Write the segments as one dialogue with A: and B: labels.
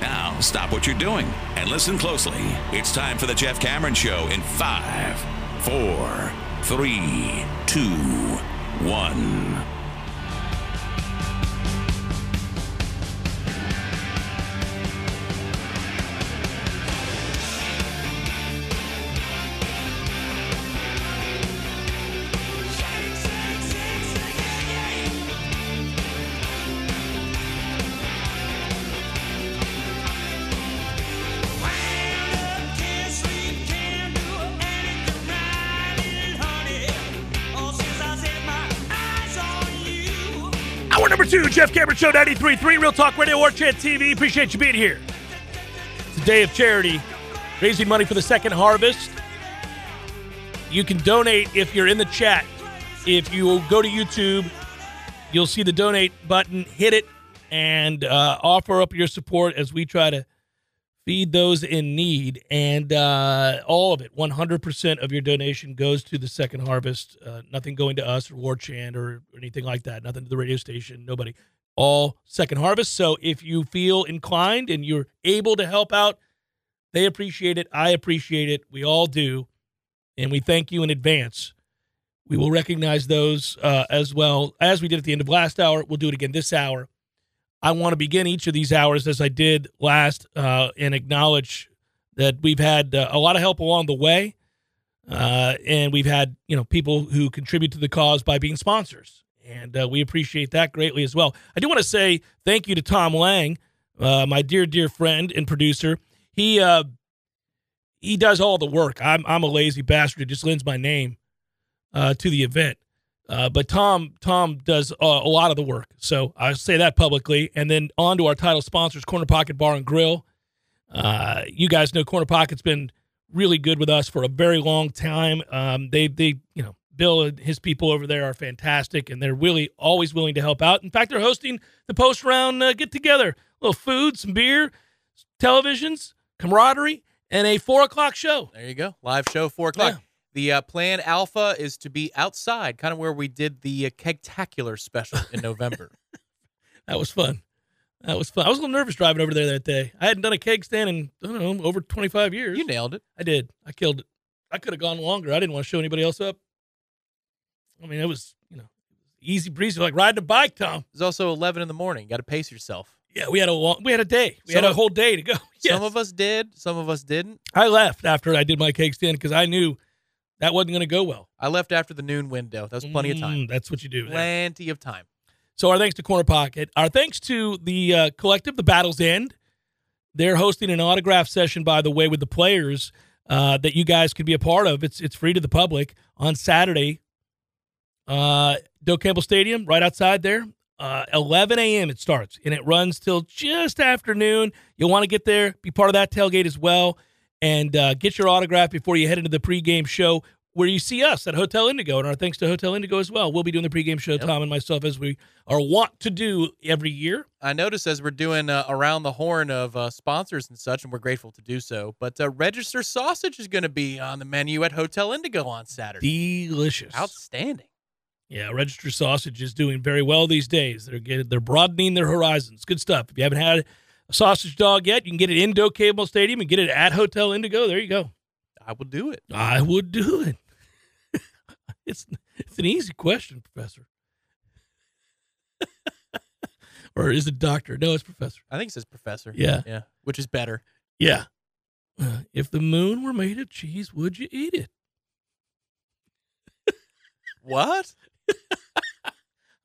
A: Now, stop what you're doing and listen closely. It's time for the Jeff Cameron Show in five, four, three, two, one.
B: Jeff Cameron Show 93.3, Real Talk Radio, War Chant TV. Appreciate you being here. It's a day of charity, raising money for the second harvest. You can donate if you're in the chat. If you go to YouTube, you'll see the donate button. Hit it and uh, offer up your support as we try to feed those in need. And uh, all of it, 100% of your donation goes to the second harvest. Uh, nothing going to us or War Chant or anything like that. Nothing to the radio station. Nobody. All second harvest. So if you feel inclined and you're able to help out, they appreciate it. I appreciate it. We all do. And we thank you in advance. We will recognize those uh, as well as we did at the end of last hour. We'll do it again this hour. I want to begin each of these hours as I did last uh, and acknowledge that we've had uh, a lot of help along the way. Uh, and we've had, you know, people who contribute to the cause by being sponsors. And uh, we appreciate that greatly as well. I do want to say thank you to Tom Lang, uh, my dear, dear friend and producer. He uh, he does all the work. I'm, I'm a lazy bastard who just lends my name to the event. Uh, but Tom Tom does uh, a lot of the work, so I say that publicly. And then on to our title sponsors, Corner Pocket Bar and Grill. Uh, you guys know Corner Pocket's been really good with us for a very long time. Um, they they you know Bill and his people over there are fantastic, and they're really always willing to help out. In fact, they're hosting the post round uh, get together, a little food, some beer, televisions, camaraderie, and a four o'clock show.
C: There you go, live show four o'clock.
B: Yeah.
C: The uh, plan Alpha is to be outside, kind of where we did the uh, Kegtacular special in November.
B: That was fun. That was fun. I was a little nervous driving over there that day. I hadn't done a keg stand in I don't know over twenty five years.
C: you nailed it.
B: I did. I killed it. I could have gone longer. I didn't want to show anybody else up. I mean, it was you know easy breezy, like riding a bike, Tom.
C: It's also 11 in the morning. You got to pace yourself.
B: Yeah, we had a long, we had a day. We
C: Some
B: had a whole day to go. Yes.
C: Some of us did, some of us didn't.
B: I left after I did my keg stand because I knew that wasn't going to go well.
C: I left after the noon window. That was plenty of time.
B: Mm, that's what you do. there.
C: Plenty of time.
B: So our thanks to Corner Pocket. Our thanks to the uh, collective, The Battle's End. They're hosting an autograph session, by the way, with the players uh, that you guys could be a part of. It's it's free to the public on Saturday. Uh, Doak Campbell Stadium, right outside there. Uh, 11 a.m. it starts, and it runs till just afternoon. You'll want to get there, be part of that tailgate as well, and uh, get your autograph before you head into the pregame show where you see us at Hotel Indigo. And our thanks to Hotel Indigo as well. We'll be doing the pregame show,
C: Yep.
B: Tom and myself, as we are wont to do every year.
C: I notice as we're doing uh, around the horn of uh, sponsors and such, and we're grateful to do so. But uh, Register Sausage is going to be on the menu at Hotel Indigo on Saturday.
B: Delicious.
C: Outstanding.
B: Yeah, Register Sausage is doing very well these days. They're getting, they're broadening their horizons. Good stuff. If you haven't had a sausage dog yet, you can get it in Doak Campbell Stadium and get it at Hotel Indigo. There you go.
C: I will do it.
B: I would do it. it's it's an easy question, Professor. or is it Doctor? No, it's Professor.
C: I think it says Professor.
B: Yeah.
C: Yeah. Which is better.
B: Yeah. Uh, if the moon were made of cheese, would you eat it?
C: What?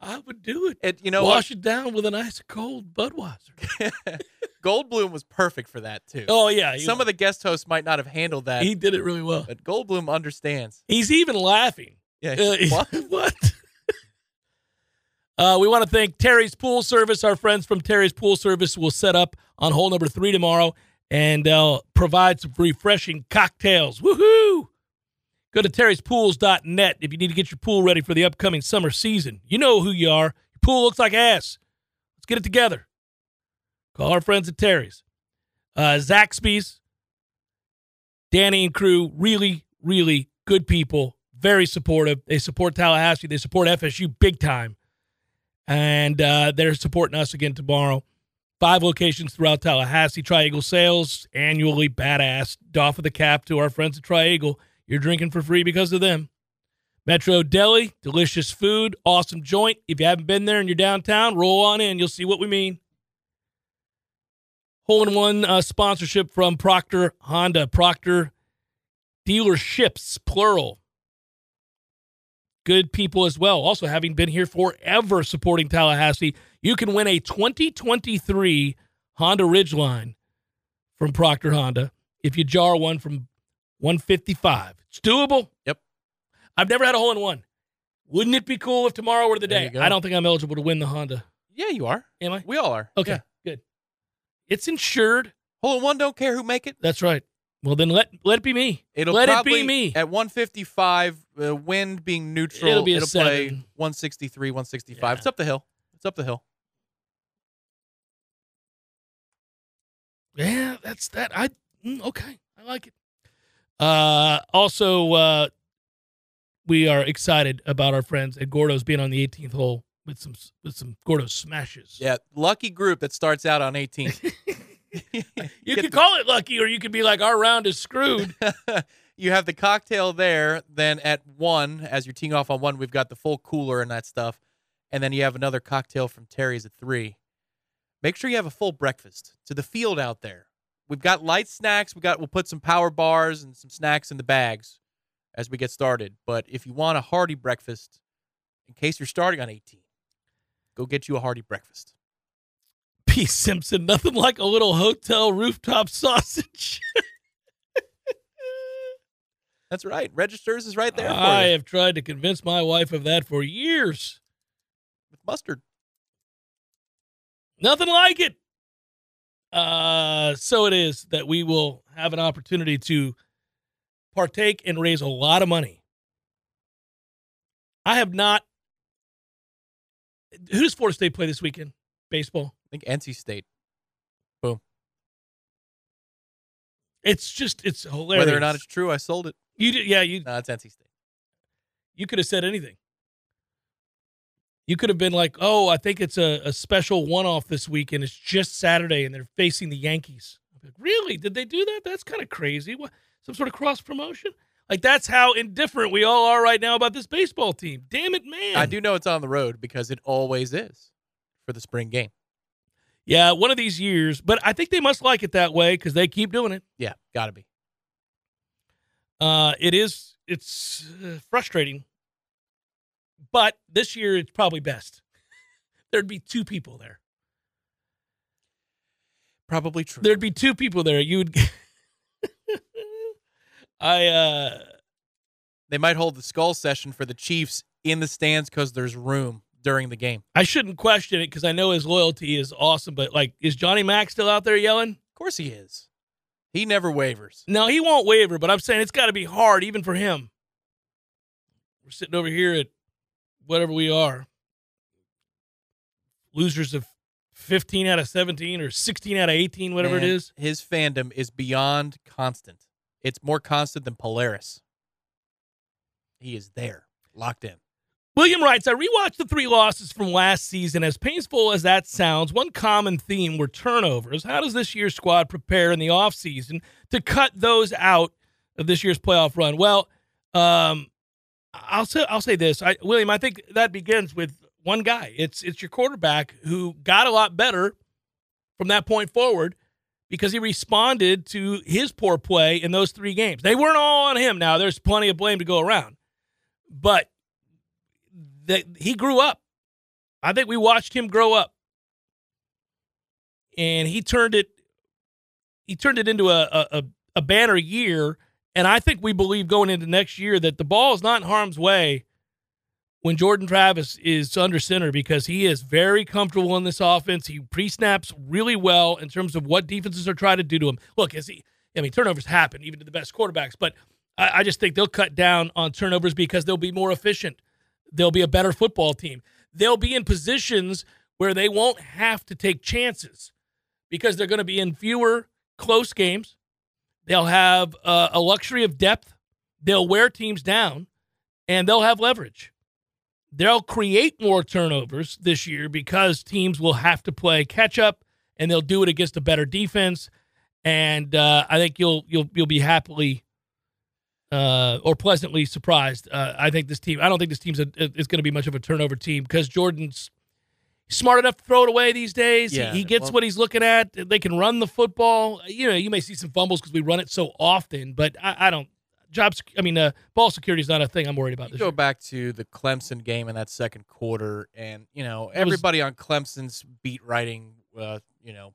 B: I would do it.
C: It, you know
B: Wash it down with an ice cold Budweiser.
C: Goldblum was perfect for that too.
B: Oh yeah,
C: Some of the guest hosts might not have handled that,
B: he did it really well.
C: but Goldblum understands.
B: He's even laughing.
C: Yeah.
B: Uh,
C: what?
B: what? uh, we want to thank Terry's Pool Service. Our friends from Terry's Pool Service will set up on hole number three tomorrow and they'll provide some refreshing cocktails. Woohoo! Go to terryspools.net if you need to get your pool ready for the upcoming summer season. You know who you are. Your pool looks like ass. Let's get it together. Call our friends at Terry's. Uh, Zaxby's, Danny and crew, really, really good people, very supportive. They support Tallahassee. They support FSU big time. And uh, they're supporting us again tomorrow. Five locations throughout Tallahassee. Tri-Eagle sales annually badass. Doff of the cap to our friends at Tri-Eagle. You're drinking for free because of them. Metro Deli, delicious food, awesome joint. If you haven't been there and you're downtown, roll on in. You'll see what we mean. Hole in one uh, sponsorship from Proctor Honda. Proctor dealerships, plural. Good people as well. Also, having been here forever supporting Tallahassee, you can win a 2023 Honda Ridgeline from Proctor Honda if you jar one from 155. It's doable.
C: Yep.
B: I've never had a hole in one. Wouldn't it be cool if tomorrow were the
C: There
B: day? I don't think I'm eligible to win the Honda.
C: Yeah, you are.
B: Am I?
C: We all are.
B: Okay,
C: Yeah.
B: It's insured.
C: Hole in one, don't care who make it.
B: That's right. Well, then let let it be me.
C: It'll
B: let
C: probably,
B: it be me.
C: At 155, uh, wind being neutral,
B: It'll be a
C: play
B: seven.
C: 163, 165.
B: Yeah.
C: It's up the hill. It's up the hill.
B: Yeah, that's that. I mm, okay. I like it. Uh, also, uh, we are excited about our friends at Gordo's being on the 18th hole with some with some Gordo's smashes.
C: Yeah, lucky group that starts out on 18.
B: you
C: Get
B: could call it lucky, or you could be like, our round is screwed.
C: you have the cocktail there. Then at one, as you're teeing off on one, we've got the full cooler and that stuff. And then you have another cocktail from Terry's at three. Make sure you have a full breakfast to the field out there. We've got light snacks. We got we'll put some power bars and some snacks in the bags as we get started. But if you want a hearty breakfast, in case you're starting on 18, go get you a hearty breakfast.
B: P. Simpson, nothing like a little hotel rooftop sausage.
C: That's right. Registers is right there
B: I have tried to convince my wife of that for years.
C: with mustard.
B: Nothing like it. Uh, so it is that we will have an opportunity to partake and raise a lot of money. I have not. Who does Florida State play this weekend? Baseball.
C: I think NC State. Boom.
B: It's just it's hilarious.
C: Whether or not it's true, I sold it.
B: you did, yeah you
C: No, it's NC State.
B: you could have said anything. You could have been like, "Oh, I think it's a, a special one-off this weekend. It's just Saturday, and they're facing the Yankees." Like, really? Did they do that? That's kind of crazy. What? Some sort of cross promotion? Like that's how indifferent we all are right now about this baseball team. Damn it, man!
C: I do know it's on the road because it always is for the spring game.
B: Yeah, one of these years, but I think they must like it that way because they keep doing it.
C: Yeah, got to be.
B: Uh, it is. It's uh, frustrating, but this year it's probably best. There'd be two people there.
C: Probably true.
B: There'd be two people there. You'd. I uh
C: they might hold the skull session for the Chiefs in the stands because there's room during the game.
B: I shouldn't question it because I know his loyalty is awesome. But like, is Johnny Mack still out there yelling?
C: Of course he is. He never wavers.
B: No, he won't waver. But I'm saying it's got to be hard even for him. We're sitting over here at whatever we are, losers of 15 out of 17 or 16 out of 18, whatever it
C: Man,
B: is.
C: His fandom is beyond constant. It's more constant than Polaris. He is there, locked in.
B: William writes, I rewatched the three losses from last season. As painful as that sounds, one common theme were turnovers. How does this year's squad prepare in the offseason to cut those out of this year's playoff run? Well, um, I'll say I'll say this, I, William. I think that begins with one guy. It's it's your quarterback who got a lot better from that point forward because he responded to his poor play in those three games. They weren't all on him. Now there's plenty of blame to go around, but he grew up. I think we watched him grow up, and he turned it. He turned it into a a, a banner year, and I think we believe going into next year that the ball is not in harm's way when Jordan Travis is under center because he is very comfortable in this offense. He pre snaps really well in terms of what defenses are trying to do to him. Look, as he, I mean, turnovers happen even to the best quarterbacks, but I, I just think they'll cut down on turnovers because they'll be more efficient. They'll be a better football team. They'll be in positions where they won't have to take chances because they're going to be in fewer close games. They'll have uh, a luxury of depth. They'll wear teams down and they'll have leverage. They'll create more turnovers this year because teams will have to play catch up and they'll do it against a better defense. And uh, I think you'll you'll you'll be happily uh, or pleasantly surprised. Uh, I think this team. I don't think this team's a, is going to be much of a turnover team because Jordan's smart enough to throw it away these days.
C: Yeah,
B: he, he gets
C: well-
B: what he's looking at. They can run the football. You know, you may see some fumbles because we run it so often, but I, I don't. Jobs. I mean, uh, ball security is not a thing I'm worried about.
C: You
B: This
C: go
B: year.
C: back to the Clemson game in that second quarter, and you know
B: It was-
C: everybody on Clemson's beat writing, uh, you know,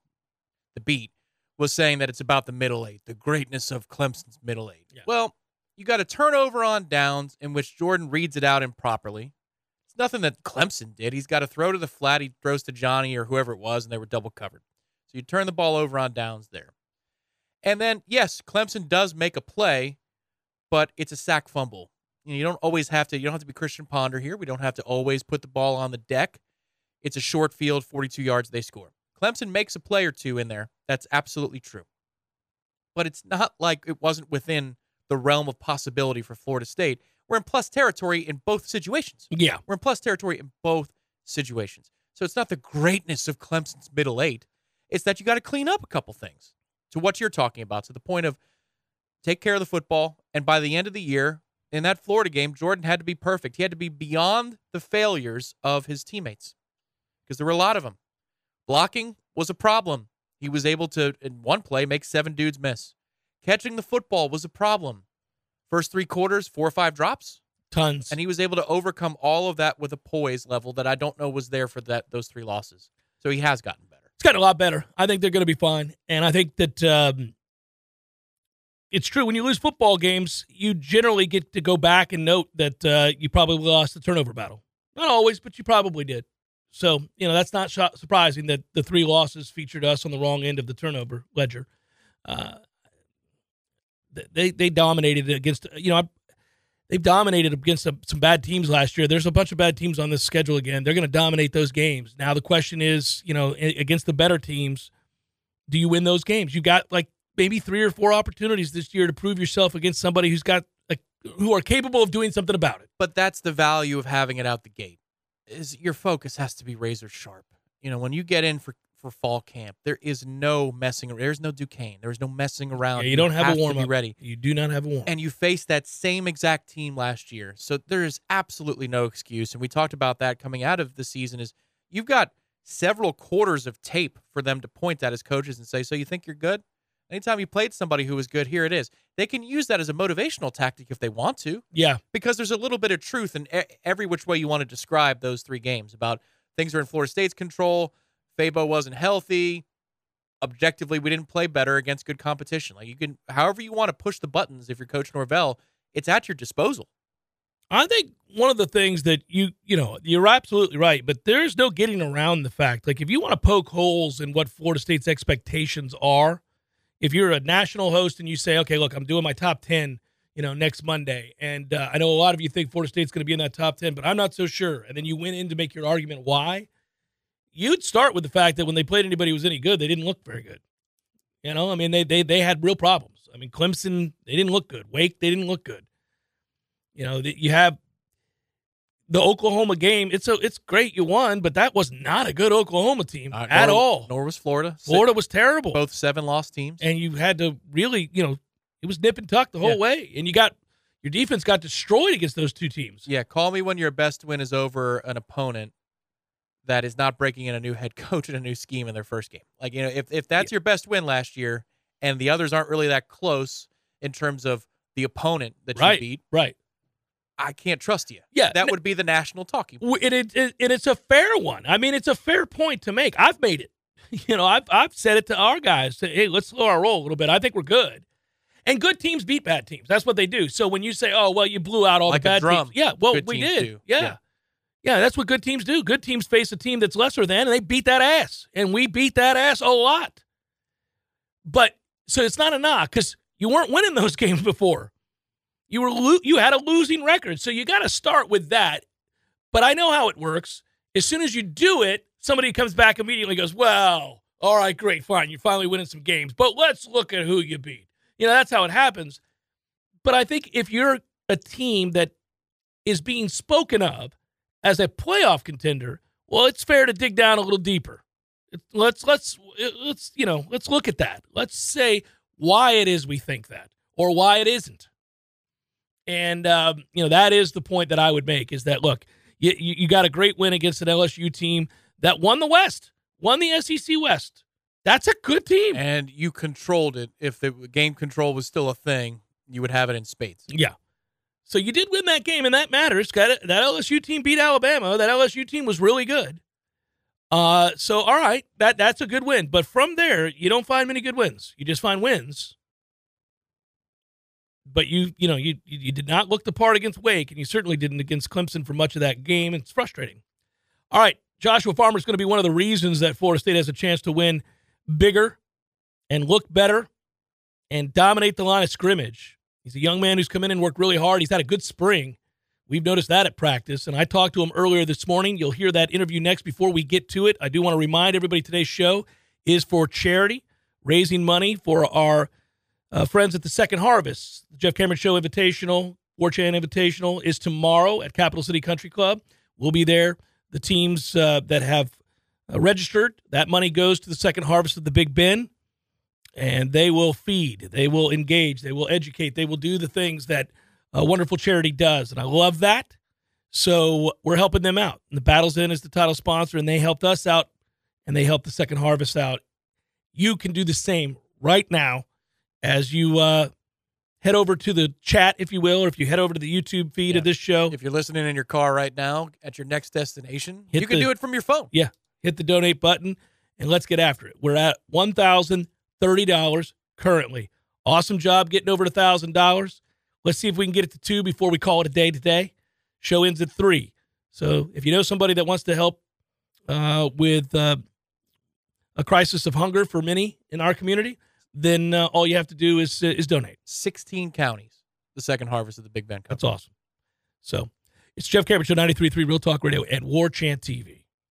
C: the beat was saying that it's about the middle eight, the greatness of Clemson's middle eight.
B: Yeah.
C: Well, you got a turnover on downs in which Jordan reads it out improperly. It's nothing that Clemson did. He's got to throw to the flat. He throws to Johnny or whoever it was, and they were double covered. So you turn the ball over on downs there. And then, yes, Clemson does make a play, but it's a sack fumble. You, know, you don't always have to. You don't have to be Christian Ponder here. We don't have to always put the ball on the deck. It's a short field, 42 yards. They score. Clemson makes a play or two in there. That's absolutely true. But it's not like it wasn't within the realm of possibility for Florida State. We're in plus territory in both situations.
B: Yeah,
C: We're in plus territory in both situations. So it's not the greatness of Clemson's middle eight. It's that you got to clean up a couple things to what you're talking about, to the point of take care of the football. And by the end of the year, in that Florida game, Jordan had to be perfect. He had to be beyond the failures of his teammates because there were a lot of them. Blocking was a problem. He was able to, in one play, make seven dudes miss. Catching the football was a problem. First three quarters, four or five drops
B: tons.
C: and he was able to overcome all of that with a poise level that I don't know was there for that those three losses. So he has gotten better.
B: it's gotten a lot better. I think they're going to be fine, and I think that um, it's true. When you lose football games, you generally get to go back and note that uh, you probably lost the turnover battle. Not always, but you probably did. So you know that's not surprising that the three losses featured us on the wrong end of the turnover ledger. Uh, they they dominated against you know they've dominated against some bad teams last year. There's a bunch of bad teams on this schedule again. They're going to dominate those games. Now the question is, you know, against the better teams, do you win those games? You got like maybe three or four opportunities this year to prove yourself against somebody who's got like who are capable of doing something about it.
C: But that's the value of having it out the gate. Is your focus has to be razor sharp. You know, when you get in for for fall camp, there is no messing. There's no Duquesne. There's no messing around.
B: Yeah, you don't have, a
C: to
B: warm up.
C: ready.
B: You do not have a warm.
C: and you face that same exact team last year. So there is absolutely no excuse. And we talked about that coming out of the season is you've got several quarters of tape for them to point at as coaches and say, "So you think you're good?" Anytime you played somebody who was good, here it is. They can use that as a motivational tactic if they want to,
B: yeah,
C: because there's a little bit of truth in every which way you want to describe those three games about things are in Florida State's control. Fabo wasn't healthy. Objectively, we didn't play better against good competition. Like you can, however you want to push the buttons. If you're Coach Norvell, it's at your disposal.
B: I think one of the things that you you know you're absolutely right, but there's no getting around the fact. Like if you want to poke holes in what Florida State's expectations are, if you're a national host and you say, okay, look, I'm doing my top ten, you know, next Monday, and uh, I know a lot of you think Florida State's going to be in that top ten, but I'm not so sure. And then you went in to make your argument why. You'd start with the fact that when they played anybody who was any good, they didn't look very good. You know, I mean, they they they had real problems. I mean, Clemson, they didn't look good. Wake, they didn't look good. You know, you have the Oklahoma game. It's a it's great you won, but that was not a good Oklahoma team
C: Uh,
B: at
C: nor-
B: all.
C: Nor was Florida.
B: Florida was terrible,
C: both seven lost teams.
B: and you had to really, you know, it was nip and tuck the whole
C: Yeah.
B: way, and you got your defense got destroyed against those two teams.
C: yeah, call me when your best win is over an opponent that is not breaking in a new head coach and a new scheme in their first game. Like you know, if if that's your best win last year, and the others aren't really that close in terms of the opponent that you beat,
B: right.
C: I can't trust you.
B: Yeah,
C: that would be the national talking. point.
B: It, it, and it's a fair one. I mean, it's a fair point to make. I've made it. You know, I've I've said it to our guys. Say, hey, let's slow our roll a little bit. I think we're good. And good teams beat bad teams. That's what they do. So when you say, "Oh, well, you blew out all
C: Like
B: the bad teams," yeah, well,
C: good
B: we did. Yeah.
C: Yeah.
B: yeah, that's what good teams do. Good teams face a team that's lesser than, and they beat that ass, and we beat that ass a lot. But so it's not a knock because you weren't winning those games before. You were lo- you had a losing record, so you got to start with that. But I know how it works. As soon as you do it, somebody comes back immediately goes, "Well, all right, great, fine. You're finally winning some games, but let's look at who you beat." You know, that's how it happens. But I think if you're a team that is being spoken of as a playoff contender, well, it's fair to dig down a little deeper. Let's let's let's you know let's look at that. Let's say why it is we think that, or why it isn't. And um, you know that is the point that I would make is that look, you, you got a great win against an LSU team that won the West, won the SEC West. That's a good team,
C: and you controlled it. If the game control was still a thing, you would have it in spades.
B: Yeah. So you did win that game, and that matters. That LSU team beat Alabama. That LSU team was really good. Uh, so all right, that that's a good win. But from there, you don't find many good wins. You just find wins. But you, you know, you you did not look the part against Wake, and you certainly didn't against Clemson for much of that game. It's frustrating. All right, Joshua Farmer is going to be one of the reasons that Florida State has a chance to win bigger and look better and dominate the line of scrimmage. He's a young man who's come in and worked really hard. He's had a good spring. We've noticed that at practice, and I talked to him earlier this morning. You'll hear that interview next. Before we get to it, I do want to remind everybody today's show is for charity, raising money for our uh, friends at the Second Harvest. The Jeff Cameron Show Invitational, War Chant Invitational is tomorrow at Capital City Country Club. We'll be there. The teams uh, that have uh, registered, that money goes to the Second Harvest of the Big Bend, and they will feed, they will engage, they will educate, they will do the things that – a wonderful charity does. And I love that. So we're helping them out. And the Battle's End is the title sponsor, and they helped us out and they helped the Second Harvest out. You can do the same right now as you uh, head over to the chat, if you will, or if you head over to the YouTube feed
C: Yeah.
B: of this show.
C: If you're listening in your car right now at your next destination,
B: Hit
C: you can
B: the-
C: do it from your phone.
B: Yeah, hit the donate button and let's get after it. We're at one thousand thirty dollars currently. Awesome job getting over a thousand dollars. Let's see if we can get it to two before we call it a day today. Show ends at three. So if you know somebody that wants to help uh, with uh, a crisis of hunger for many in our community, then uh, all you have to do is uh, is donate.
C: 16 counties, the second harvest of the Big Bend Cup.
B: That's awesome. So it's Jeff Cameron Show 93.3 Real Talk Radio and War Chant TV.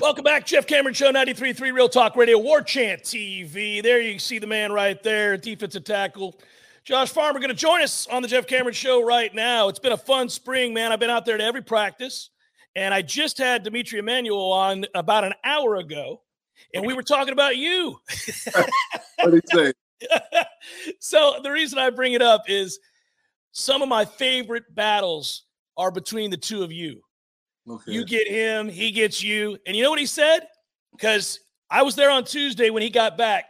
B: Welcome back, Jeff Cameron Show, 93.3 Real Talk Radio, War Chant TV. There you see the man right there, defensive tackle. Josh Farmer going to join us on the Jeff Cameron Show right now. It's been a fun spring, man. I've been out there to every practice, and I just had D'Mitri Emmanuel on about an hour ago, and we were talking about you.
D: What did he say?
B: so the reason I bring it up is some of my favorite battles are between the two of you.
D: Okay.
B: You get him, he gets you. And you know what he said? Because I was there on Tuesday when he got back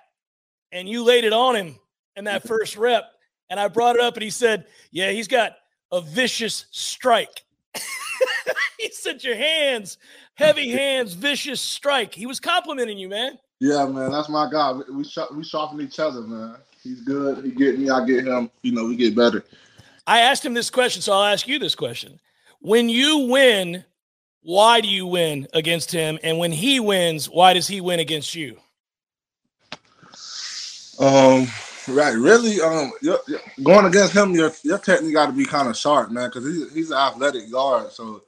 B: and you laid it on him in that first rep. And I brought it up and he said, Yeah, he's got a vicious strike. he said, Your hands, heavy hands, vicious strike. He was complimenting you, man.
D: yeah, man, that's my guy. We we, we sharpen each other, man. He's good. He get me. I get him. You know, we get better.
B: I asked him this question, so I'll ask you this question. When you win, why do you win against him? And when he wins, why does he win against you?
D: Um, right. Really, um, you're, you're- going against him, your your technique got to be kind of sharp, man, because he's he's an athletic guard, so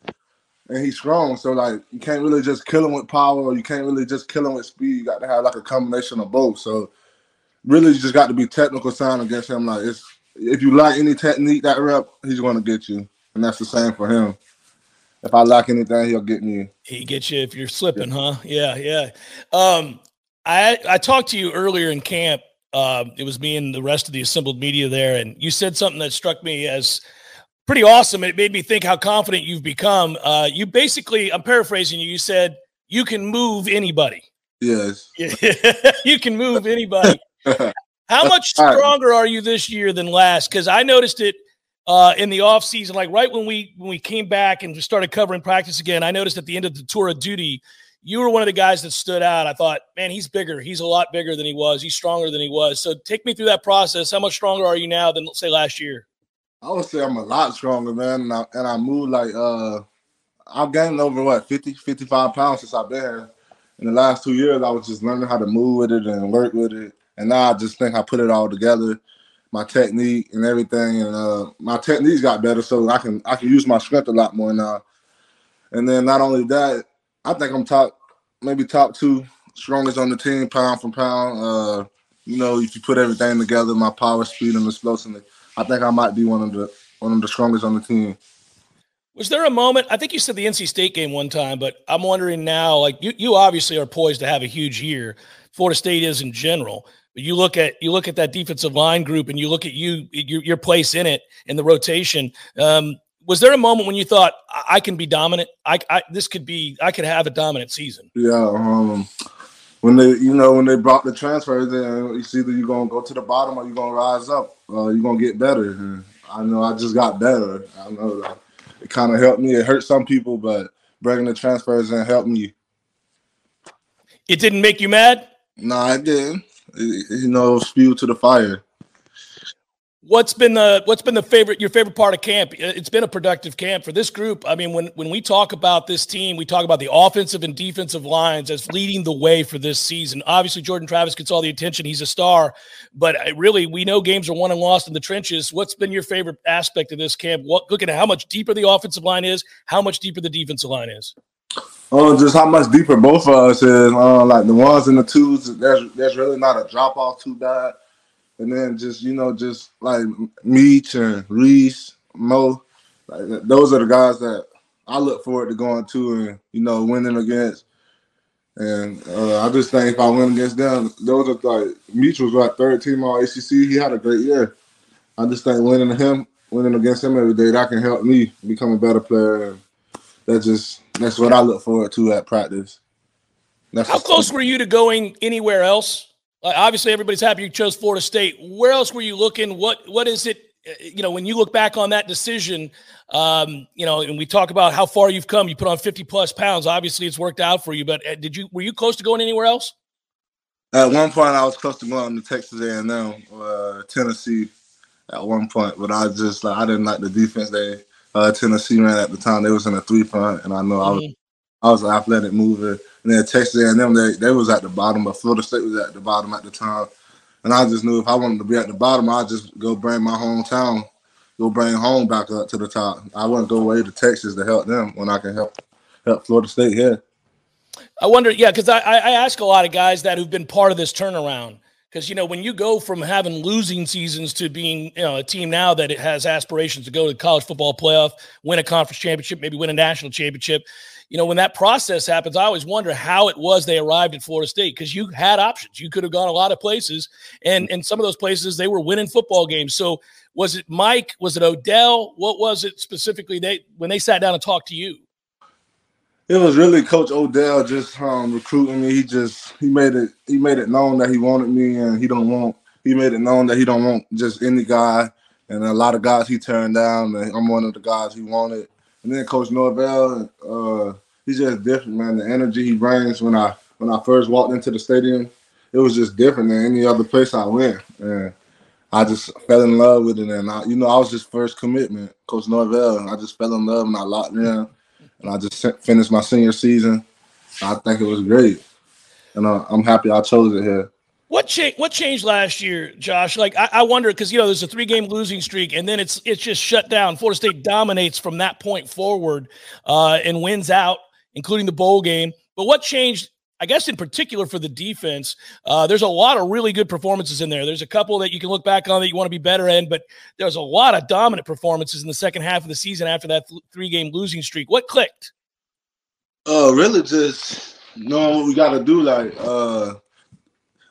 D: and he's strong. So like, you can't really just kill him with power, you can't really just kill him with speed. You got to have like a combination of both. So really, you just got to be technical sound against him. Like, it's if you like any technique that rep, he's going to get you, and that's the same for him. If I lack anything, he'll get me.
B: He gets you if you're slipping, huh? Yeah, yeah. Um, I I talked to you earlier in camp. Um, it was me and the rest of the assembled media there, and you said something that struck me as pretty awesome. It made me think how confident you've become. Uh, you basically, I'm paraphrasing you. You said you can move anybody.
D: Yes.
B: you can move anybody. How much stronger are you this year than last? Because I noticed it uh, in the off season, like right when we when we came back and we started covering practice again. I noticed at the end of the tour of duty, you were one of the guys that stood out. I thought, man, he's bigger. He's a lot bigger than he was. He's stronger than he was. So take me through that process. How much stronger are you now than say last year?
D: I would say I'm a lot stronger, man. And I, and I moved like uh I've gained over what 50, 55 pounds since I've been here. In the last two years, I was just learning how to move with it and work with it. And now I just think I put it all together, my technique and everything. And uh, my techniques got better, so I can I can use my strength a lot more now. And then not only that, I think I'm top, maybe top two strongest on the team, pound for pound. Uh, you know, if you put everything together, my power, speed, and explosiveness, I think I might be one of the one of the strongest on the team.
B: Was there a moment? I think you said the NC State game one time, but I'm wondering now. Like you, you obviously are poised to have a huge year. Florida State is in general. You look at you look at that defensive line group, and you look at you your, your place in it in the rotation. Um, was there a moment when you thought I can be dominant? I, I this could be I could have a dominant season.
D: Yeah. Um, when they you know when they brought the transfers in, it's either you're gonna go to the bottom or you're gonna rise up. Uh, you're gonna get better. And I know I just got better. I know that it kind of helped me. It hurt some people, but bringing the transfers in helped me.
B: It didn't make you mad?
D: No, nah, it didn't. You know, spew to the fire.
B: What's been the what's been the favorite your favorite part of camp? It's been a productive camp for this group. I mean, when when we talk about this team, we talk about the offensive and defensive lines as leading the way for this season. Obviously, Jordan Travis gets all the attention; he's a star. But really, we know games are won and lost in the trenches. What's been your favorite aspect of this camp? What looking at how much deeper the offensive line is, how much deeper the defensive line is.
D: Oh, just how much deeper both of us is. Uh, like the ones and the twos, there's there's really not a drop off too bad and then just you know just like Meach and Reese, Mo, like those are the guys that I look forward to going to and you know winning against. And uh, I just think if I win against them, those are like Meach was like third team all ACC. He had a great year. I just think winning him, winning against him every day, that can help me become a better player. And that's just that's what I look forward to at practice.
B: That's How close were you to going anywhere else obviously, everybody's happy you chose Florida State. Where else were you looking? What What is it? Uh, you know, when you look back on that decision, um, you know, and we talk about how far you've come. You put on fifty plus pounds. Obviously, it's worked out for you. But uh, did you were you close to going anywhere else?
D: At one point, I was close to going to Texas A&M, uh, Tennessee. At one point, but I just like I didn't like the defense they uh, Tennessee ran at the time. They was in a three front, and I know mm-hmm. I was. I was an athletic mover. And then Texas A&M, they, they was at the bottom, but Florida State was at the bottom at the time. And I just knew if I wanted to be at the bottom, I'd just go bring my hometown, go bring home back up to the top. I wouldn't go away to Texas to help them when I can help help Florida State here.
B: I wonder, yeah, because I, I ask a lot of guys that who've been part of this turnaround. Because you know, when you go from having losing seasons to being you know a team now that it has aspirations to go to the college football playoff, win a conference championship, maybe win a national championship, you know, when that process happens, I always wonder how it was they arrived at Florida State because you had options. You could have gone a lot of places, and and some of those places they were winning football games. So was it Mike? Was it Odell? What was it specifically? They when they sat down and talked to you.
D: It was really Coach Odell just um, recruiting me. He just he made it he made it known that he wanted me, and he don't want he made it known that he don't want just any guy. And a lot of guys he turned down, I'm one of the guys he wanted. And then Coach Norvell, uh, he's just different, man. The energy he brings when I when I first walked into the stadium, it was just different than any other place I went. And I just fell in love with it. And I, you know, I was just first commitment, Coach Norvell, I just fell in love and I locked in. And I just finished my senior season. I think it was great, and uh, I'm happy I chose it here.
B: What changed? What changed last year, Josh? Like I, I wonder because you know there's a three game losing streak, and then it's it's just shut down. Florida State dominates from that point forward uh, and wins out, including the bowl game. But what changed? I guess in particular for the defense, uh, there's a lot of really good performances in there. There's a couple that you can look back on that you want to be better in, but there's a lot of dominant performances in the second half of the season after that th- three game losing streak. What clicked?
D: Uh, really just knowing what we got to do. Like, uh,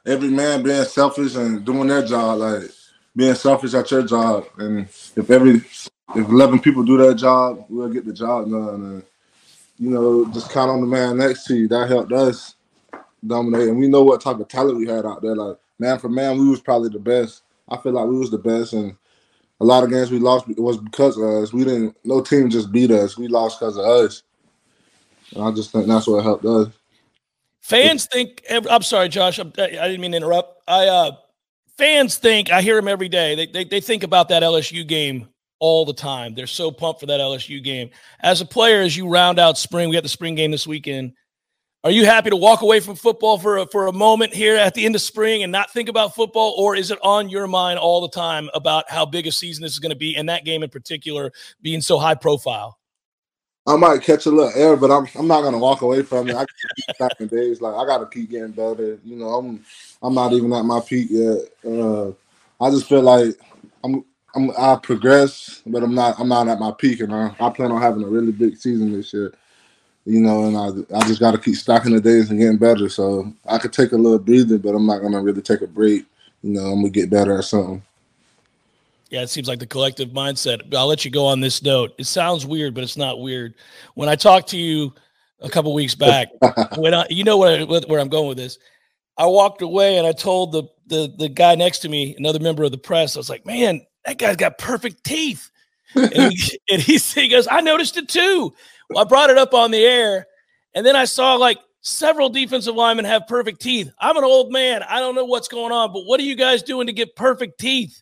D: every man being selfish and doing their job, like being selfish at your job. And if every if eleven people do their job, we'll get the job done. And you know, just count on the man next to you. That helped us dominate, and we know what type of talent we had out there. Like man for man, we was probably the best. I feel like we was the best, and a lot of games we lost was because of us. We didn't. No team just beat us. We lost because of us. And I just think that's what helped us.
B: Fans think. I'm sorry, Josh. I'm, I didn't mean to interrupt. I uh, fans think. I hear them every day. They, they they think about that LSU game all the time. They're so pumped for that LSU game. As a player, as you round out spring, we got the spring game this weekend. Are you happy to walk away from football for a, for a moment here at the end of spring and not think about football, or is it on your mind all the time about how big a season this is going to be, and that game in particular being so high profile?
D: I might catch a little air, but I'm I'm not gonna walk away from it. I keep stacking days. Like I gotta keep getting better. You know, I'm I'm not even at my peak yet. Uh, I just feel like I'm I'm I progress, but I'm not I'm not at my peak, and I, I plan on having a really big season this year you know, and I I just got to keep stacking the days and getting better. So I could take a little breather, but I'm not gonna really take a break. You know, I'm gonna get better at something.
B: Yeah, it seems like the collective mindset. I'll let you go on this note. It sounds weird, but it's not weird. When I talked to you a couple weeks back, when I, you know where where I'm going with this, I walked away and I told the the the guy next to me, another member of the press, I was like, "Man, that guy's got perfect teeth." and, he, and he, he goes, "I noticed it too." Well, I brought it up on the air, and then I saw like several defensive linemen have perfect teeth. I'm an old man. I don't know what's going on, but what are you guys doing to get perfect teeth?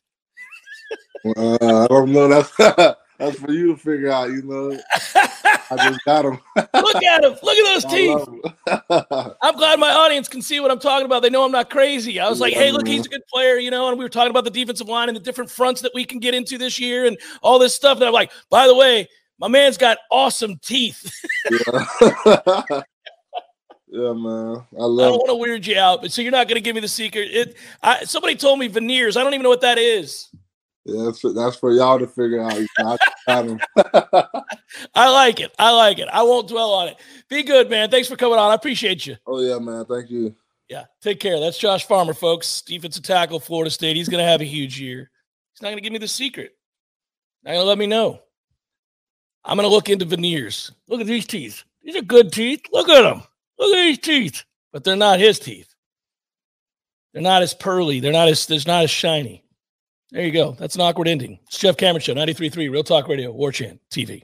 D: Uh, I don't know. That's that's for you to figure out. You know, I just got them.
B: Look at them. Look at those teeth. I'm glad my audience can see what I'm talking about. They know I'm not crazy. I was like, hey, look, he's a good player, you know. And we were talking about the defensive line and the different fronts that we can get into this year and all this stuff. And I'm like, by the way, my man's got awesome teeth.
D: yeah. yeah, man. I love.
B: I don't want to weird you out, but so you're not going to give me the secret. It. I, somebody told me veneers. I don't even know what that is.
D: Yeah, that's for, that's for y'all to figure out. I,
B: I like it. I like it. I won't dwell on it. Be good, man. Thanks for coming on. I appreciate you.
D: Oh yeah, man. Thank you.
B: Yeah, take care. That's Josh Farmer, folks. Defensive tackle, Florida State. He's going to have a huge year. He's not going to give me the secret. Not going to let me know. I'm going to look into veneers. Look at these teeth. These are good teeth. Look at them. Look at these teeth. But they're not his teeth. They're not as pearly. They're not as. They're not as shiny. There you go. That's an awkward ending. It's Jeff Cameron Show, 93.3 Real Talk Radio, War Chant TV.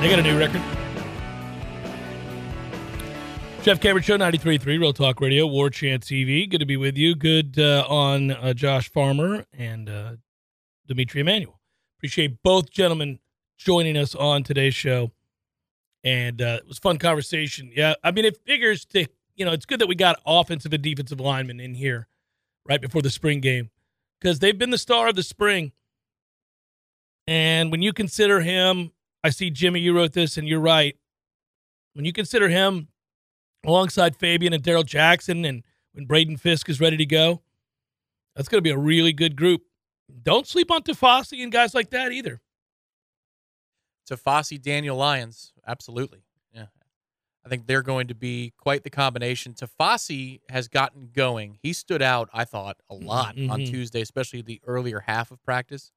B: They got a new record. Jeff Cameron Show, 93.3 Real Talk Radio, War Chant TV. Good to be with you. Good uh, on uh, Josh Farmer and uh, D'Mitri Emmanuel. Appreciate both gentlemen joining us on today's show. And uh, it was fun conversation. Yeah, I mean, it figures to, you know, it's good that we got offensive and defensive linemen in here right before the spring game because they've been the star of the spring. And when you consider him, I see Jimmy, you wrote this, and you're right. When you consider him alongside Fabien and Darrell Jackson, and when Braden Fisk is ready to go, that's going to be a really good group. Don't sleep on Tafasi and guys like that either.
C: Tafasi, Daniel Lyons, absolutely. I think they're going to be quite the combination. Tafasi has gotten going. He stood out, I thought, a lot mm-hmm. on Tuesday, especially the earlier half of practice.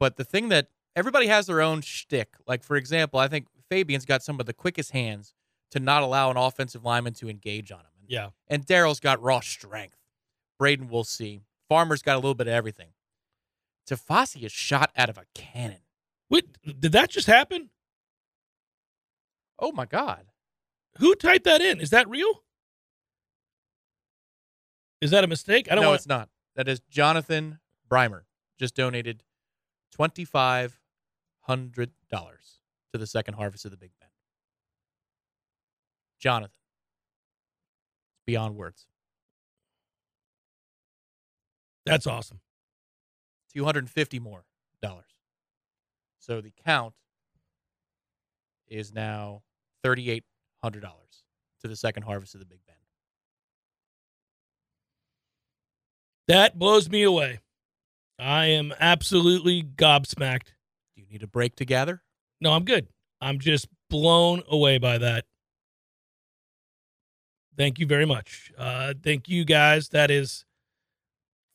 C: But the thing that everybody has their own shtick. Like for example, I think Fabien's got some of the quickest hands to not allow an offensive lineman to engage on him.
B: Yeah.
C: And Darrell's got raw strength. Braden, we'll see. Farmer's got a little bit of everything. Tafasi is shot out of a cannon.
B: Wait, did that just happen?
C: Oh my God.
B: Who typed that in? Is that real? Is that a mistake? I don't
C: No,
B: want
C: it's not. That is Jonathan Breimer. Just donated twenty-five hundred dollars to the second harvest of the Big Bend. Jonathan, beyond words.
B: That's awesome.
C: Two hundred and fifty more dollars. So the count is now thirty-eight hundred dollars to the second harvest of the Big Bend.
B: That blows me away. I am absolutely gobsmacked.
C: Do you need a break to gather?
B: No, I'm good. I'm just blown away by that. Thank you very much. Uh, thank you guys. That is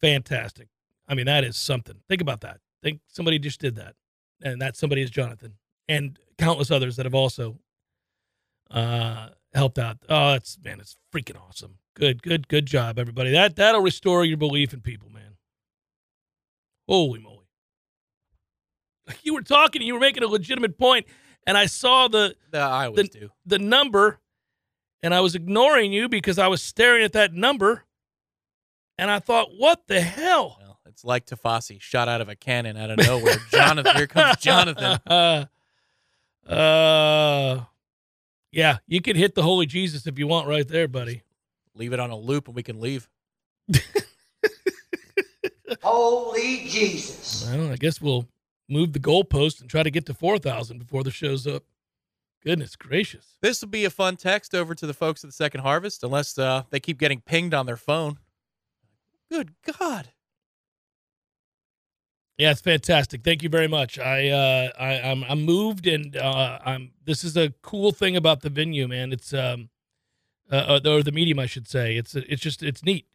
B: fantastic. I mean, that is something. Think about that. Think somebody just did that, and that somebody is Jonathan, and countless others that have also uh, helped out. Oh, it's man, it's freaking awesome. Good, good, good job, everybody. That that'll restore your belief in people, man. Holy moly! You were talking, you were making a legitimate point, and I saw the
C: Uh, I always
B: The-
C: do.
B: the number, and I was ignoring you because I was staring at that number, and I thought, what the hell?
C: Well, it's like Tafasi shot out of a cannon out of nowhere. Jonathan, here comes Jonathan.
B: uh, uh, yeah, you can hit the holy Jesus if you want, right there, buddy.
C: Leave it on a loop and we can leave.
E: Holy Jesus.
B: Well, I guess we'll move the goalpost and try to get to four thousand before the show's up. Goodness gracious!
C: This will be a fun text over to the folks at the Second Harvest, unless uh, they keep getting pinged on their phone. Good God.
B: Yeah, it's fantastic. Thank you very much. I, uh, I I'm I'm moved, and uh, I'm. This is a cool thing about the venue, man. It's um, uh, uh, or the medium, I should say. It's it's just it's neat.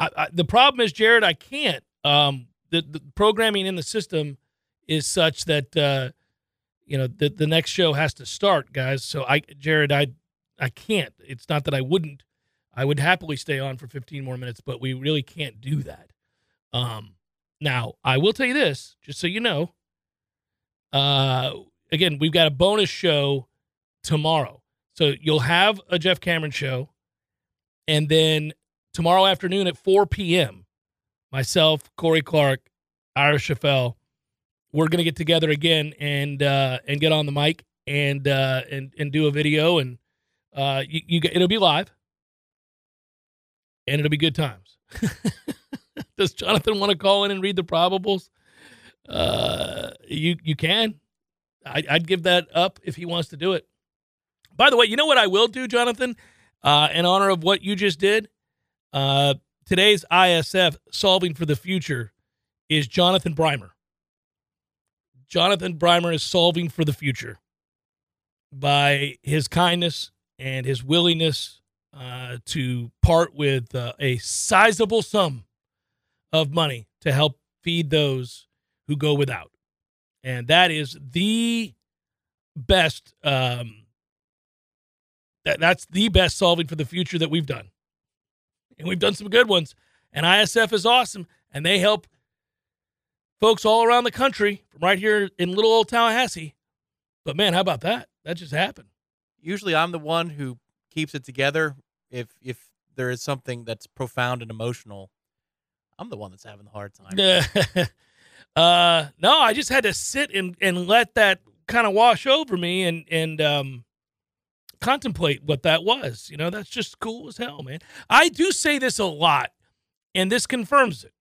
B: I, I, the problem is, Jared, I can't. Um, the, the programming in the system is such that uh, you know the the next show has to start, guys. So I, Jared, I I can't. It's not that I wouldn't. I would happily stay on for 15 more minutes, but we really can't do that. Um, now, I will tell you this, just so you know. Uh, again, we've got a bonus show tomorrow. So you'll have a Jeff Cameron show. And then tomorrow afternoon at 4 p.m., myself, Corey Clark, Ira Schoffel, we're going to get together again and uh, and get on the mic and uh, and and do a video and uh, you, you it'll be live and it'll be good times. Does Jonathan want to call in and read the probables? Uh, you you can. I, I'd give that up if he wants to do it. By the way, you know what I will do, Jonathan, uh, in honor of what you just did. Uh, today's ISF solving for the future is Jonathan Breimer. Jonathan Breimer is solving for the future by his kindness and his willingness uh, to part with uh, a sizable sum of money to help feed those who go without. And that is the best. Um, that, that's the best solving for the future that we've done. And we've done some good ones. And ISF is awesome. And they help folks all around the country from right here in little old Tallahassee. But man, how about that? That just happened.
C: Usually I'm the one who keeps it together. If if there is something that's profound and emotional, I'm the one that's having the hard time.
B: uh, no, I just had to sit and, and let that kind of wash over me and and um, contemplate what that was. You know, that's just cool as hell, man. I do say this a lot, and this confirms it.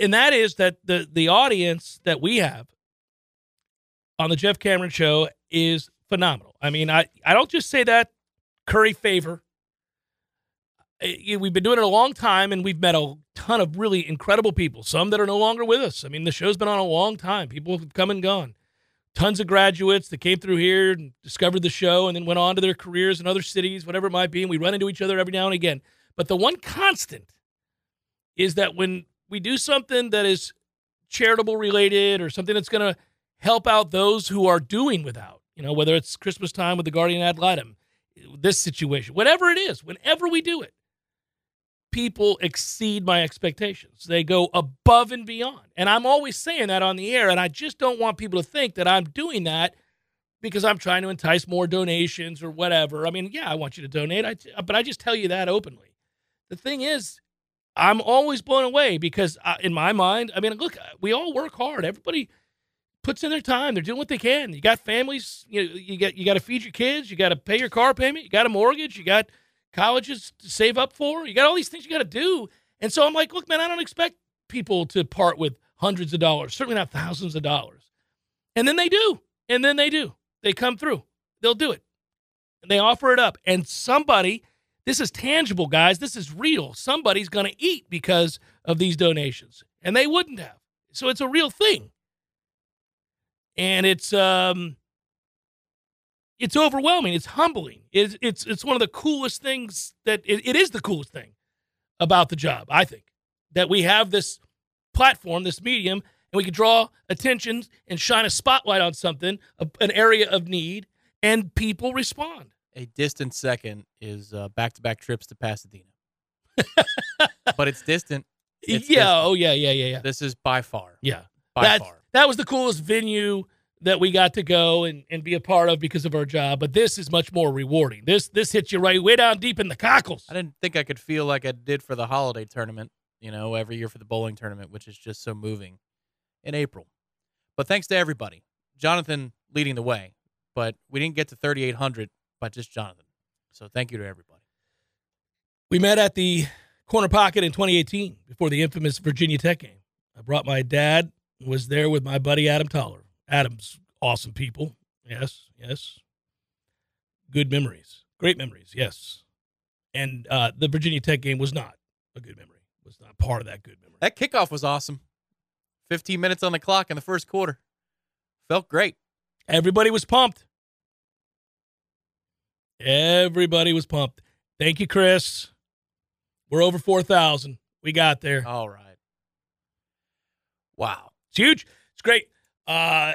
B: And that is that the the audience that we have on the Jeff Cameron show is phenomenal. I mean, I, I don't just say that curry favor. Eh, We've been doing it a long time, and we've met a ton of really incredible people. Some that are no longer with us. I mean, the show's been on a long time. People have come and gone. Tons of graduates that came through here and discovered the show, and then went on to their careers in other cities, whatever it might be. And we run into each other every now and again. But the one constant is that when we do something that is charitable related or something that's going to help out those who are doing without, you know, whether it's Christmas time with the Guardian ad litem, this situation, whatever it is, whenever we do it, people exceed my expectations. They go above and beyond. And I'm always saying that on the air. And I just don't want people to think that I'm doing that because I'm trying to entice more donations or whatever. I mean, yeah, I want you to donate, I, but I just tell you that openly. The thing is, I'm always blown away because uh, in my mind, I mean, look, we all work hard. Everybody puts in their time. They're doing what they can. You got families. You know, you got you got to feed your kids. You got to pay your car payment. You got a mortgage. You got colleges to save up for. You got all these things you got to do. And so I'm like, look, man, I don't expect people to part with hundreds of dollars, certainly not thousands of dollars. And then they do. And then they do. They come through. They'll do it. And they offer it up. And somebody, this is tangible, guys. This is real. Somebody's going to eat because of these donations. And they wouldn't have. So it's a real thing. And it's um it's overwhelming. It's humbling. It's it's it's one of the coolest things that it, it is the coolest thing about the job, I think. That we have this platform, this medium, and we can draw attention and shine a spotlight on something, a, an area of need, and people respond.
C: A distant second is uh, back-to-back trips to Pasadena, but it's distant. It's
B: yeah.
C: distant.
B: Oh, yeah. Yeah. Yeah. Yeah.
C: This is by far,
B: Yeah.
C: by
B: that,
C: far.
B: That was the coolest venue that we got to go and, and be a part of because of our job. But this is much more rewarding. This this hits you right way down deep in the cockles.
C: I didn't think I could feel like I did for the holiday tournament, you know, every year for the bowling tournament, which is just so moving in April. But thanks to everybody. Jonathan leading the way, but we didn't get to 3,800 by just Jonathan. So thank you to everybody.
B: We met at the corner pocket in 2018 before the infamous Virginia Tech game. I brought my dad, was there with my buddy Adam Toller. Adam's awesome people. Yes, yes. Good memories. Great memories, yes. And uh, the Virginia Tech game was not a good memory. Was not part of that good memory.
C: That kickoff was awesome. 15 minutes on the clock in the first quarter. Felt great.
B: Everybody was pumped. Everybody was pumped. Thank you, Chris. We're over 4,000. We got there.
C: All right. Wow.
B: It's huge. It's great. Uh,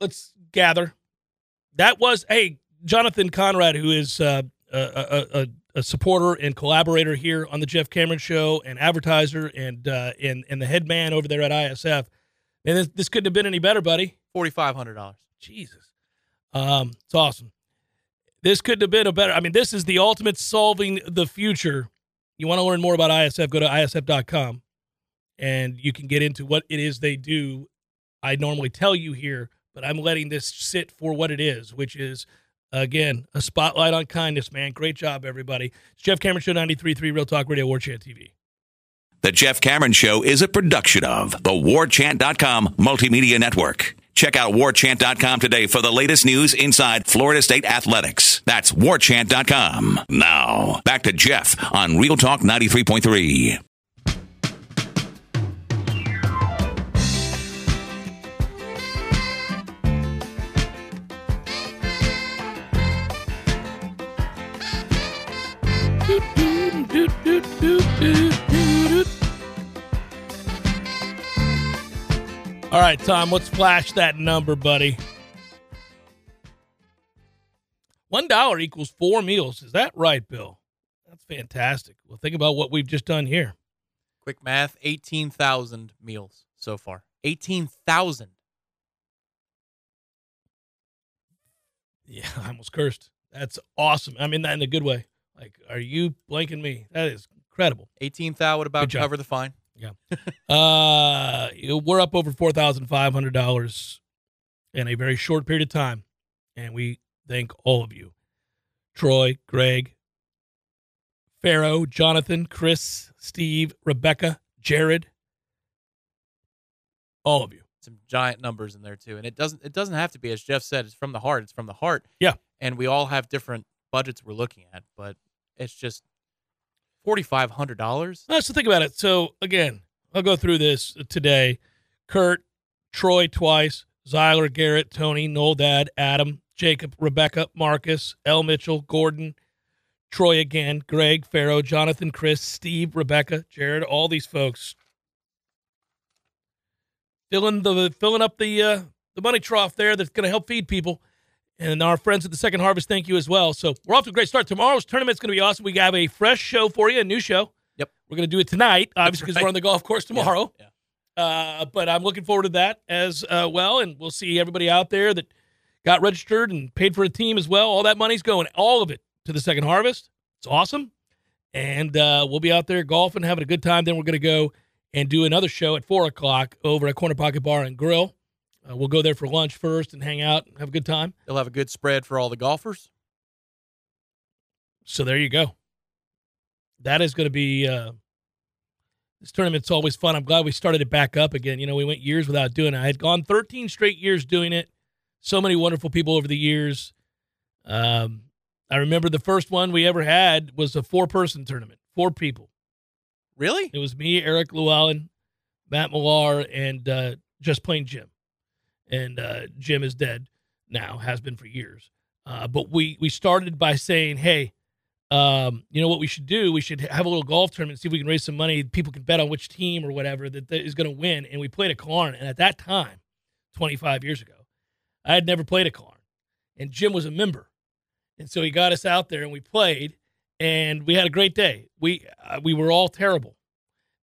B: let's gather. That was hey Jonathan Conrad, who is uh, a, a, a, supporter and collaborator here on the Jeff Cameron Show, and advertiser, and uh, and and the head man over there at ISF. And this, this couldn't have been any better, buddy.
C: $4,500.
B: Jesus, um, it's awesome. This couldn't have been a better. I mean, this is the ultimate solving the future. You want to learn more about ISF? Go to isf.com, and you can get into what it is they do. I normally tell you here, but I'm letting this sit for what it is, which is again a spotlight on kindness. Man, great job, everybody. It's Jeff Cameron Show 93.3 Real Talk Radio War Chant TV.
A: The Jeff Cameron Show is a production of the warchant.com multimedia network. Check out warchant.com today for the latest news inside Florida State athletics. That's warchant.com. Now, back to Jeff on Real Talk 93.3.
B: All right, Tom, let's flash that number, buddy. One dollar equals four meals. Is that right, Bill? That's fantastic. Well, think about what we've just done here.
C: Quick math 18,000 meals so far. 18,000.
B: Yeah, I almost cursed. That's awesome. I mean that in a good way. Like, are you blanking me? That is incredible.
C: 18,000 would about cover the fine.
B: Uh, we're up over four thousand five hundred dollars in a very short period of time, and we thank all of you, Troy, Greg, Pharaoh, Jonathan, Chris, Steve, Rebecca, Jared, all of you.
C: Some giant numbers in there too. And it doesn't it doesn't have to be as Jeff said, it's from the heart. It's from the heart.
B: Yeah.
C: And we all have different budgets we're looking at, but it's just $4,500.
B: Let's think about it. So again, I'll go through this today. Kurt, Troy twice, Zyler, Garrett, Tony, Noel, Dad, Adam, Jacob, Rebecca, Marcus, L. Mitchell, Gordon, Troy again, Greg, Pharaoh, Jonathan, Chris, Steve, Rebecca, Jared, all these folks filling the filling up the uh, the money trough there that's going to help feed people. And our friends at the Second Harvest, thank you as well. So we're off to a great start. Tomorrow's tournament's going to be awesome. We have a fresh show for you, a new show.
C: Yep.
B: We're going to do it tonight, obviously, because
C: right.
B: we're on the golf course
C: Yeah,
B: tomorrow.
C: Yeah.
B: Uh, but I'm looking forward to that as uh, well. And we'll see everybody out there that got registered and paid for a team as well. All that money's going, all of it, to the Second Harvest. It's awesome. And uh, we'll be out there golfing, having a good time. Then we're going to go and do another show at 4 o'clock over at Corner Pocket Bar and Grill. Uh, we'll go there for lunch first and hang out and have a good time.
C: They'll have a good spread for all the golfers.
B: So there you go. That is going to be uh, This tournament's always fun. I'm glad we started it back up again. You know, we went years without doing it. I had gone 13 straight years doing it. So many wonderful people over the years. Um, I remember the first one we ever had was a four person tournament, four people.
C: Really?
B: It was me, Eric Llewellyn, Matt Millar, and uh, just plain Jim. And uh, Jim is dead now, has been for years. Uh, but we we started by saying, hey, um, you know what we should do? We should have a little golf tournament, see if we can raise some money. People can bet on which team or whatever that, that is going to win. And we played a Killearn. And at that time, 25 years ago, I had never played a Killearn. And Jim was a member. And so he got us out there and we played and we had a great day. We uh, we were all terrible.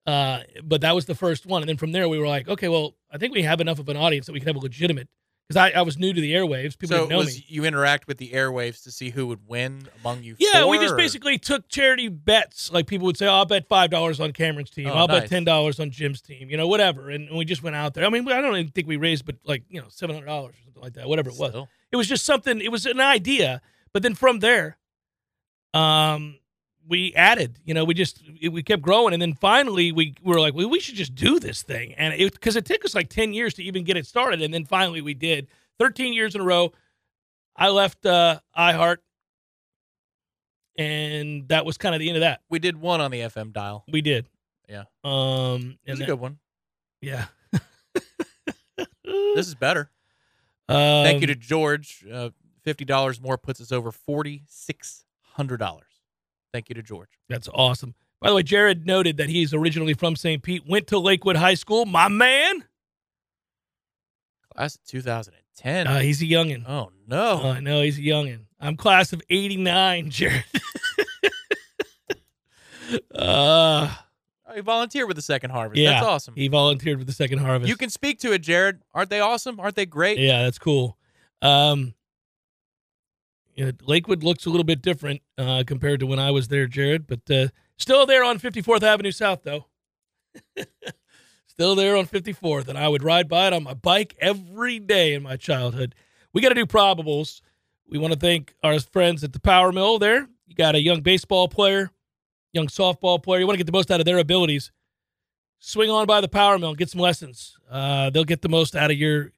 B: Uh, but that was the first one. And then from there we were like, okay, well, I think we have enough of an audience that we can have a legitimate because I, I was new to the airwaves. People
C: so
B: didn't know
C: was
B: me.
C: you interact with the airwaves to see who would win among you?
B: Yeah, we just
C: or-
B: basically took charity bets. Like people would say, oh, I'll bet five dollars on Cameron's team.
C: Oh,
B: I'll bet ten dollars on Jim's team. You know, whatever. And, and we just went out there. I mean, I don't even think we raised, but like you know, seven hundred dollars or something like that. Whatever it was.
C: Still.
B: It was just something. It was an idea. But then from there, um, we added. You know, we just we kept growing, and then finally we, we were like, well, we should just do this thing. And it because it took us like ten years to even get it started, and then finally we did. Thirteen years in a row. I left uh, iHeart, and that was kind of the end of that.
C: We did one on the FM dial.
B: We did.
C: Yeah.
B: Um.
C: It was a
B: that-
C: good one.
B: Yeah.
C: This is better.
B: Um,
C: Thank you to George. Uh, Fifty dollars more puts us over forty six hundred dollars. Thank you to George.
B: That's awesome. By the way, Jared noted that he's originally from St. Pete, went to Lakewood High School. My man.
C: Class of 2010.
B: Uh, he's a youngin.
C: oh no!
B: I know he's a youngin. I'm class of '89, Jared. uh,
C: Oh, he volunteered with the second harvest.
B: yeah,
C: That's awesome.
B: He volunteered with the second harvest.
C: You can speak to it, Jared. Aren't they awesome? Aren't they great?
B: Yeah, that's cool. Um, yeah, Lakewood looks a little bit different uh, compared to when I was there, Jared, but uh, still there on 54th Avenue South, though. still there on 54th, and I would ride by it on my bike every day in my childhood. We got to do probables. We want to thank our friends at the Power Mill there. You got a young baseball player, young softball player. You want to get the most out of their abilities. Swing on by the Power Mill and get some lessons. Uh, they'll get the most out of your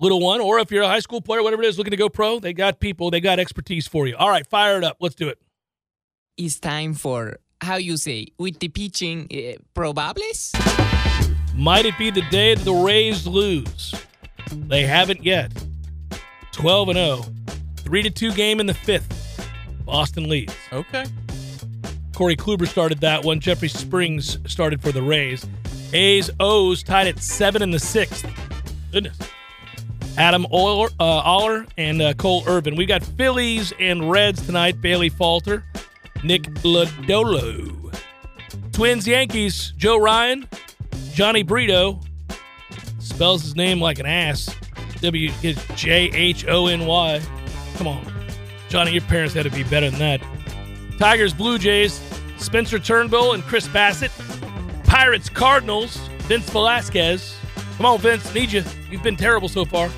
B: little one, or if you're a high school player, whatever it is, looking to go pro, they got people, they got expertise for you. All right, fire it up. Let's do it.
F: it's time for how you say with the pitching uh, probables.
B: Might it be the day that the Rays lose? They haven't yet. 12 and 0. 3 to 2 game in the fifth. Boston leads.
C: Okay.
B: Corey Kluber started that one. Jeffrey Springs started for the Rays. A's O's tied at seven in the sixth. Goodness. Adam Oller, uh, Aller and uh, Cole Irvin. We've got Phillies and Reds tonight. Bailey Falter, Nick Lodolo. Twins Yankees. Joe Ryan, Jhony Brito. Spells his name like an ass. W J H O N Y. Come on, Johnny. Your parents had to be better than that. Tigers, Blue Jays, Spencer Turnbull and Chris Bassitt. Pirates, Cardinals, Vince Velasquez. Come on, Vince, need you. You've been terrible so far.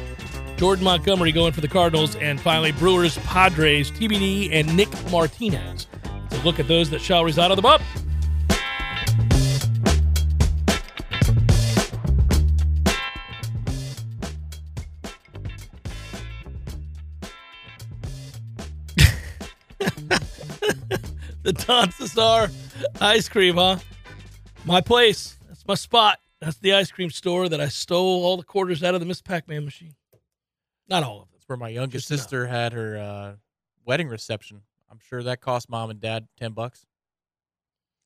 B: Jordan Montgomery going for the Cardinals. And finally, Brewers, Padres, TBD, and Nick Martinez. To look at those that shall reside on the bump. the Don Cesar ice cream, huh? My place. That's my spot. That's the ice cream store that I stole all the quarters out of the Miss Pac-Man machine. Not all of them.
C: That's where my youngest
B: Just enough.
C: sister had her uh, wedding reception. I'm sure that cost mom and dad ten bucks.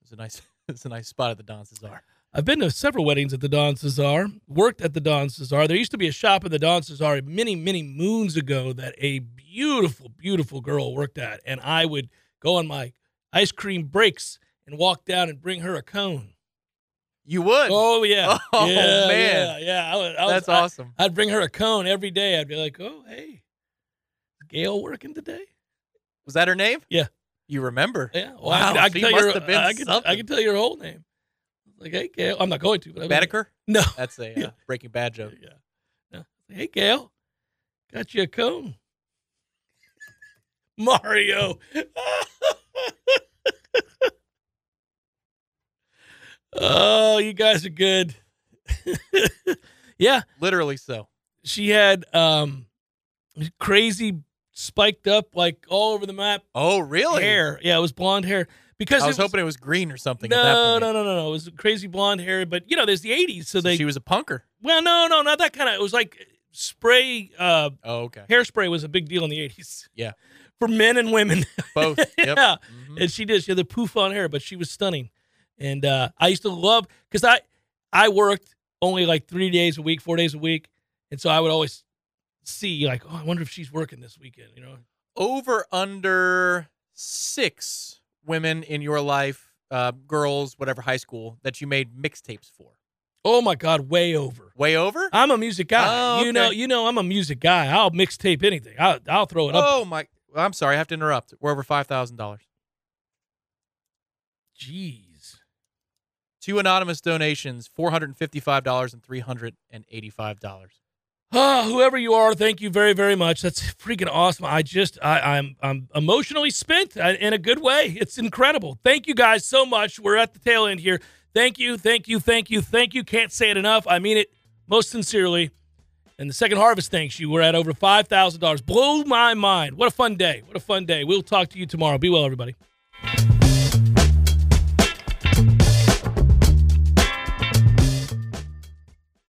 C: It's a nice, it's a nice spot at the Don Cesar.
B: I've been to several weddings at the Don Cesar, worked at the Don Cesar. There used to be a shop at the Don Cesar many, many moons ago that a beautiful, beautiful girl worked at. And I would go on my ice cream breaks and walk down and bring her a cone.
C: You would.
B: Oh, yeah.
C: Oh,
B: yeah,
C: man.
B: Yeah, yeah. I would, I was-
C: That's
B: I-
C: awesome.
B: I'd bring her a cone every day. I'd be like, oh, hey, Gail working today?
C: Was that her name?
B: Yeah.
C: You remember?
B: Yeah. Well,
C: Wow,
B: I, can, I can tell
C: must
B: your,
C: have been
B: I can, I can tell your whole name. Like, hey, Gail. I'm not going to, but I
C: Boetticher?
B: No.
C: That's a uh, Breaking Bad joke.
B: Yeah. yeah. Hey, Gail, got you a cone. Mario. Oh, you guys are good. yeah,
C: Literally so.
B: she had um crazy spiked up like all over the map
C: Oh, really?
B: hair. Yeah, it was blonde hair because
C: I was
B: it
C: hoping it was green or something. at that
B: no,
C: point.
B: no, no, no, no. It was crazy blonde hair, but you know, there's the '80s, so
C: So
B: they.
C: she was a punker.
B: well, no, no, not that kind of. It was like spray. Uh,
C: Oh, okay.
B: hairspray was a big deal in the '80s.
C: Yeah.
B: for men and women.
C: Both. Yep.
B: yeah,
C: Mhm.
B: and she did. She had the poof on hair, but she was stunning. And uh, I used to love because I I worked only like three days a week, four days a week, and so I would always see like, oh, I wonder if she's working this weekend. You know,
C: Over under six women in your life, uh, girls, whatever, high school, that you made mixtapes for.
B: oh my God, way over.
C: Way over?
B: I'm a music guy.
C: Oh,
B: You know, you know, I'm a music guy. I'll mixtape anything. I'll, I'll throw it up.
C: Oh my! I'm sorry, I have to interrupt. We're over five thousand dollars.
B: Jeez.
C: Two anonymous donations: four hundred and fifty-five dollars and three hundred and eighty-five dollars.
B: Ah, whoever you are, thank you very, very much. That's freaking awesome. I just, I, I'm, I'm emotionally spent uh, in a good way. It's incredible. Thank you guys so much. We're at the tail end here. Thank you, thank you, thank you, thank you. Can't say it enough. I mean it most sincerely. And the second harvest thanks you. We're at over five thousand dollars. Blow my mind. What a fun day. What a fun day. We'll talk to you tomorrow. Be well, everybody.